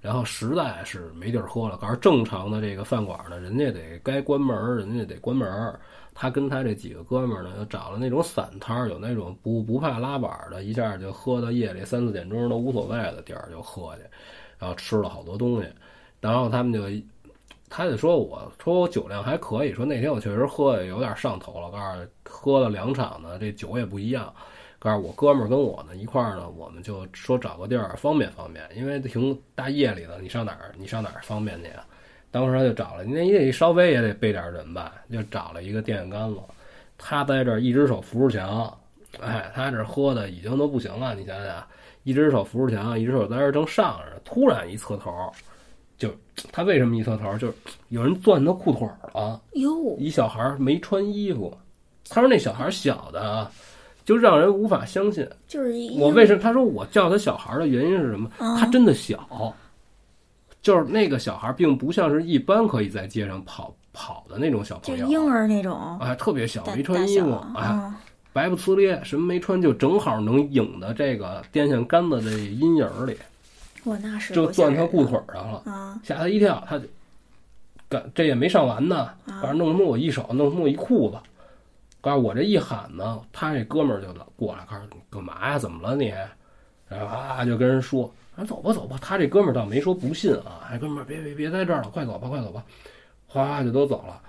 然后实在是没地儿喝了，可是正常的这个饭馆呢，人家得该关门，人家得关门儿。他跟他这几个哥们儿呢，又找了那种散摊儿，有那种不不怕拉板的，一下就喝到夜里三四点钟都无所谓的地儿就喝去，然后吃了好多东西，然后他们就，他就说我说我酒量还可以，说那天我确实喝的有点上头了，告诉喝了两场呢，这酒也不一样，告诉我哥们儿跟我呢一块儿呢，我们就说找个地儿方便方便，因为挺大夜里的，你上哪儿你上哪儿方便去啊？当时他就找了，那也得稍微也得备点人吧，就找了一个电线杆子，他在这儿一只手扶着墙，哎，他这喝的已经都不行了，你想想，一只手扶着墙，一只手在这儿正上着，突然一侧头，就他为什么一侧头？就是有人攥他裤腿儿了，哟，一小孩儿没穿衣服，他说那小孩儿小的啊，就让人无法相信。就是我为什么？他说我叫他小孩儿的原因是什么？啊他真的小，就是那个小孩并不像是一般可以在街上跑跑的那种小朋友，就婴儿那种。哎，特别小，没穿衣服，哎，啊白不呲咧，什么没穿，就正好能影到这个电线杆子的阴影里，哇，那是就攥他裤腿上了，啊。吓他一跳，他就干这也没上完呢，反正弄他妈我一手，弄他妈我一裤子，告诉我这一喊呢，他这哥们儿就老过来，告诉你干嘛呀？怎么了你？然后啊就跟人说，啊走吧走吧，他这哥们儿倒没说不信啊，哎哥们儿别别别在这儿了，快走吧快走吧，哗就都走了。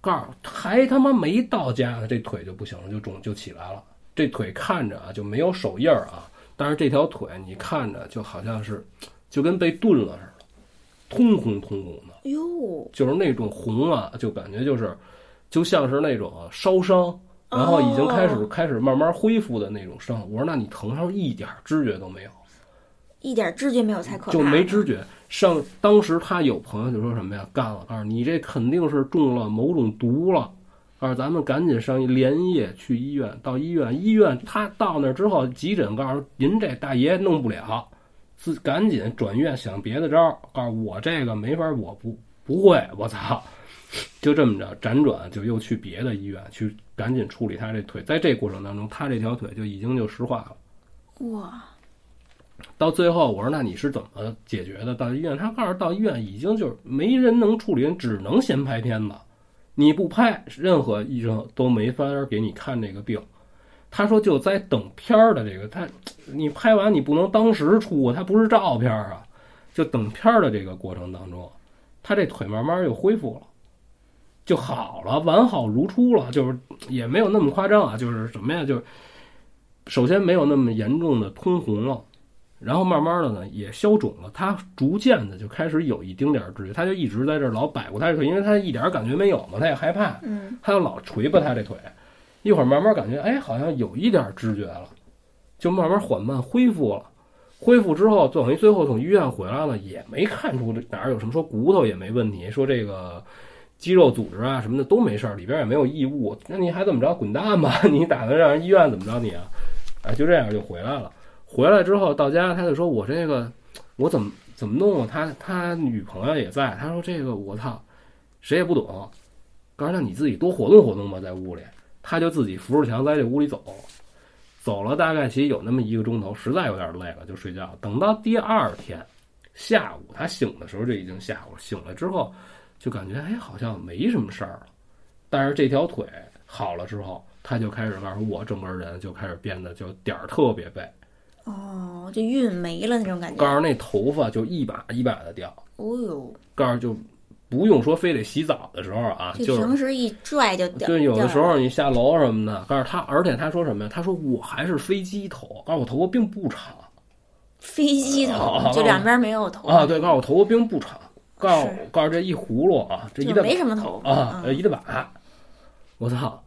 告诉还他妈没到家呢，这腿就不行了，就肿就起来了。这腿看着啊就没有手印儿啊，但是这条腿你看着就好像是就跟被炖了似的，通红通红的。哟，就是那种红啊，就感觉就是，就像是那种啊烧伤，然后已经开始、哦开始慢慢恢复的那种伤。我说那你疼，他说一点知觉都没有，一点知觉没有才可怕，就没知觉。上当时他有朋友就说什么呀，干了，告诉你这肯定是中了某种毒了。告诉咱们赶紧上连夜去医院，到医院，医院他到那之后，急诊告诉您这大爷弄不了，自赶紧转院想别的招儿。告诉我这个没法儿，我不不会，我操！就这么着辗转，就又去别的医院去赶紧处理他这腿。在这过程当中，他这条腿就已经就石化了。哇，到最后，我说那你是怎么解决的？到医院，他告诉到医院已经就是没人能处理，只能先拍片子。你不拍，任何医生都没法给你看这个病。他说就在等片儿的这个，他你拍完你不能当时出他，不是照片啊。就等片儿的这个过程当中，他这腿慢慢又恢复了，就好了，完好如初了。就是也没有那么夸张啊，就是什么呀？就是首先没有那么严重的通红了。然后慢慢的呢，也消肿了，他逐渐的就开始有一丁点儿知觉，他就一直在这儿老摆过他这腿，因为他一点感觉没有嘛，他也害怕，嗯，他就老捶吧他这腿，一会儿慢慢感觉，哎，好像有一点儿知觉了，就慢慢缓慢恢复了。恢复之后，等于最后从医院回来了，也没看出这哪儿有什么，说骨头也没问题，说这个肌肉组织啊什么的都没事儿，里边也没有异物，那你还怎么着？滚蛋吧！你打算让人医院怎么着你啊？哎，就这样就回来了。回来之后到家，他就说我这个我怎么怎么弄啊？他他女朋友也在，他说这个我操，谁也不懂，告诉他你自己多活动活动吧，在屋里。他就自己扶着墙在这屋里走，走了大概其实有那么一个钟头，实在有点累了就睡觉。等到第二天下午他醒的时候就已经下午，醒了之后就感觉哎好像没什么事儿了，但是这条腿好了之后，他就开始告诉我整个人就开始变得就点儿特别背。哦，就晕没了那种感觉。告诉那头发就一把一把的掉，哦呦，告诉就不用说非得洗澡的时候啊，就就是平时一拽就掉。对，有的时候你下楼什么的，告诉他，而且他说什么呀？他说我还是飞机头，告诉我头发并不长飞机头啊，就两边没有头啊，对，告诉我头发并不长，告诉告诉这一葫芦啊，这一大没什么头发啊，呃一大把，我操！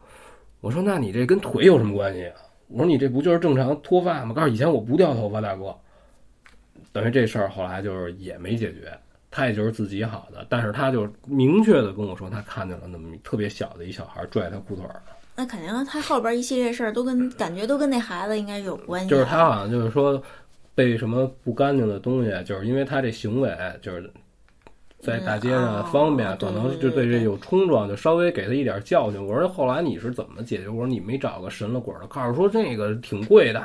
我说那你这跟腿有什么关系啊？我说你这不就是正常脱发吗？告诉以前我不掉头发，大哥。等于这事儿后来就是也没解决，他也就是自己好的，但是他就明确的跟我说，他看见了那么特别小的一小孩拽他裤腿儿，那肯定他后边一系列事儿都跟感觉都跟那孩子应该有关系。就是他好像就是说被什么不干净的东西，就是因为他这行为就是。在大街上方便，可能就对这有冲撞，就稍微给他一点教训。我说后来你是怎么解决？我说你没找个神了鬼的，告诉说这个挺贵的，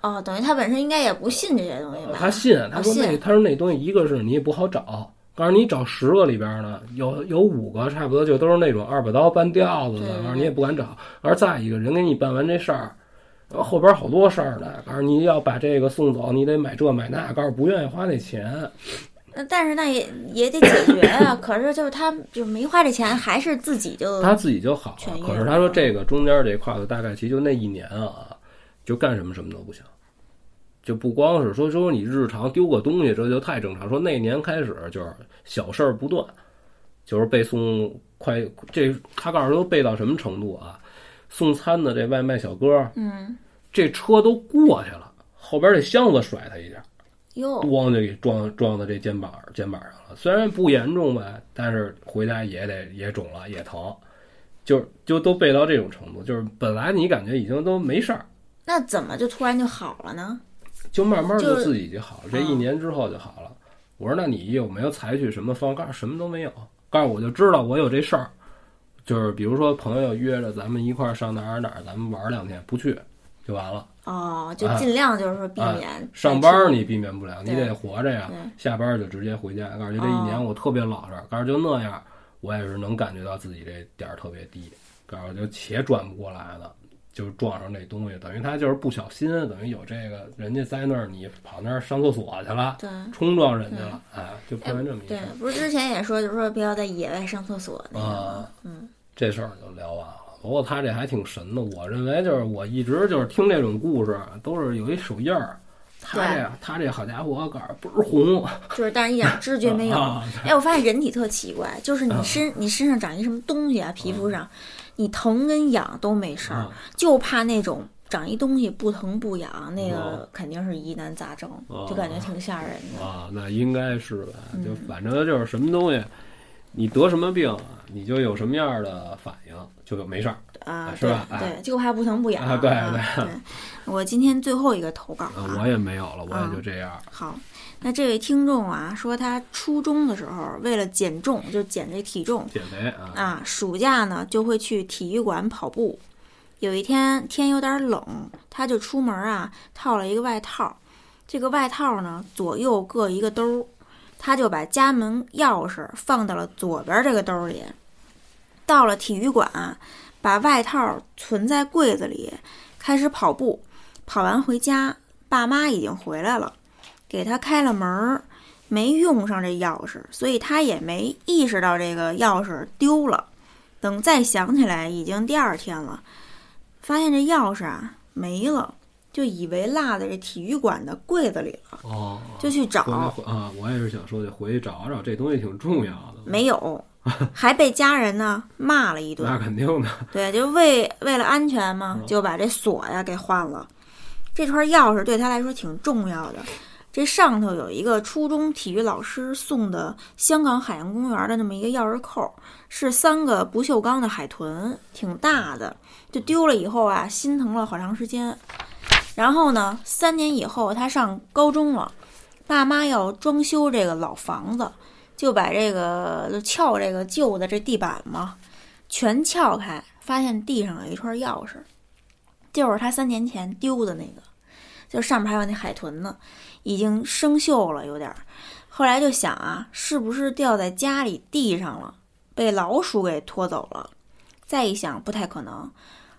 哦，等于他本身应该也不信这些东西吧？他信，他说那信他说那东西一个是你也不好找，告诉你找十个里边呢，有有五个差不多就都是那种二把刀半吊子的，你也不敢找。而再一个人给你办完这事儿，然后后边好多事儿呢，告诉你要把这个送走，你得买这买那，告诉不愿意花那钱。那但是那也也得解决啊。可是就是他就没花这钱，还是自己就他自己就好了。可是他说这个中间这块子大概其就那一年啊，就干什么什么都不行，就不光是说说你日常丢个东西这就太正常。说那年开始就是小事儿不断，就是被送快这他告诉都背到什么程度啊？送餐的这外卖小哥，嗯这车都过去了，后边这箱子甩他一下。哟。咣就给撞撞到这肩膀肩膀上了，虽然不严重吧，但是回家也得也肿了也疼，就就都背到这种程度，就是本来你感觉已经都没事儿，那怎么就突然就好了呢？就慢慢就就自己就好了，这一啊年之后就好了。我说那你有没有采取什么方法？什么都没有，告诉我就知道我有这事儿，就是比如说朋友约着咱们一块儿上哪儿哪儿，咱们玩两天，不去就完了。哦，就尽量就是说避免啊上班儿你避免不了，你得活着呀。下班儿就直接回家。告诉你这一哦年我特别老实，告诉就那样，我也是能感觉到自己这点儿特别低。告诉就且转不过来了，就撞上这东西，等于他就是不小心，等于有这个人家在那儿，你跑那儿上厕所去了，对。冲撞人家了，哎，就碰见这么一事对，不是之前也说，就是说不要在野外上厕所那个啊？嗯，这事儿就聊完了。不过他这还挺神的，我认为就是我一直就是听这种故事，都是有一手印儿。他这他这好家伙，杆儿倍儿红，就是但是一点知觉没有。啊哎，我发现人体特奇怪，就是你身你身上长一什么东西啊，皮肤上，你疼跟痒都没事儿啊，就怕那种长一东西不疼不痒，那个哦肯定是疑难杂症哦，就感觉挺吓人的。啊，那应该是吧？嗯就反正就是什么东西，你得什么病啊，你就有什么样的反应，就有没事儿。啊，是吧对对，就怕不疼不痒。啊对对。我今天最后一个投稿啊啊，我也没有了，我啊也就这样。好，那这位听众啊，说他初中的时候为了减重，就减这体重减肥啊，啊，暑假呢就会去体育馆跑步。有一天天有点冷，他就出门啊，套了一个外套。这个外套呢左右各一个兜儿，他就把家门钥匙放到了左边这个兜里。到了体育馆，把外套存在柜子里，开始跑步。跑完回家，爸妈已经回来了，给他开了门，没用上这钥匙，所以他也没意识到这个钥匙丢了。等再想起来，已经第二天了，发现这钥匙啊没了，就以为落在这体育馆的柜子里了，哦，就去找，啊，我也是想说，得回去找找，这东西挺重要的。没有，还被家人呢骂了一顿。那肯定的，对，就为为了安全嘛，嗯就把这锁呀给换了。这串钥匙对他来说挺重要的，这上头有一个初中体育老师送的香港海洋公园的那么一个钥匙扣，是三个不锈钢的海豚，挺大的。就丢了以后啊，心疼了好长时间。然后呢，三年以后他上高中了，爸妈要装修这个老房子，就把这个就撬这个旧的这地板嘛，全撬开，发现地上有一串钥匙，就是他三年前丢的那个，就上面还有那海豚呢，已经生锈了，有点儿。后来就想啊，是不是掉在家里地上了，被老鼠给拖走了？再一想，不太可能。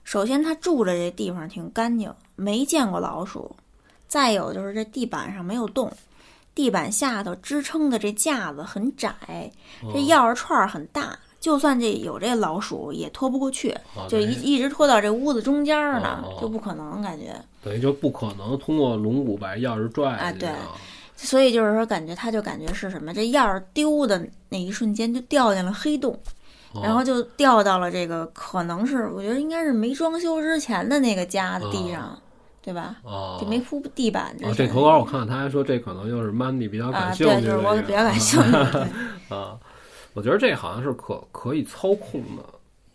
首先，他住的这地方挺干净，没见过老鼠。再有就是这地板上没有洞，地板下头支撑的这架子很窄，这哦钥匙串儿很大，就算这有这老鼠也拖不过去，哦就一一直拖到这屋子中间儿呢就不可能感觉。等于就不可能通过龙骨把钥匙拽下去啊对所以就是说，感觉他就感觉是什么？这钥匙丢的那一瞬间就掉进了黑洞，哦然后就掉到了这个可能是我觉得应该是没装修之前的那个家的地上，对吧？哦，就没铺地板这投稿我看他还说这可能就是 Mandy 比较啊，感兴对，趣的一个就是我比较感兴趣。啊，我觉得这好像是可可以操控的，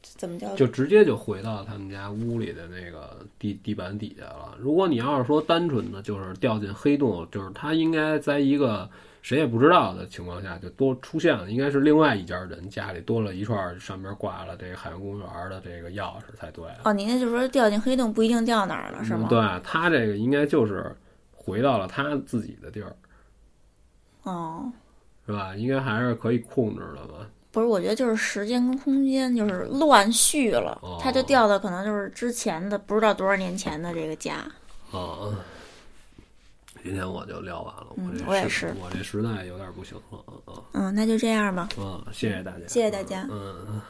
怎么叫？就直接就回到他们家屋里的那个地地板底下了。如果你要是说单纯的就是掉进黑洞，就是他应该在一个谁也不知道的情况下就多出现了，应该是另外一家人家里多了一串上面挂了这个海洋公园的这个钥匙才对。哦，您那就是说掉进黑洞不一定掉哪儿了，是吗？嗯对他这个应该就是回到了他自己的地儿，哦，是吧？应该还是可以控制的吧？不是，我觉得就是时间跟空间就是乱序了，哦它就掉的可能就是之前的不知道多少年前的这个家。啊，今天我就聊完了，嗯我这我也是我这实在有点不行了嗯嗯，那就这样吧。啊啊！谢谢大家，谢谢大家嗯。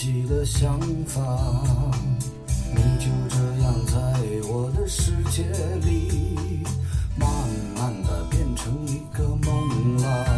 己的想法。你就这样在我的世界里，慢慢的变成一个梦了。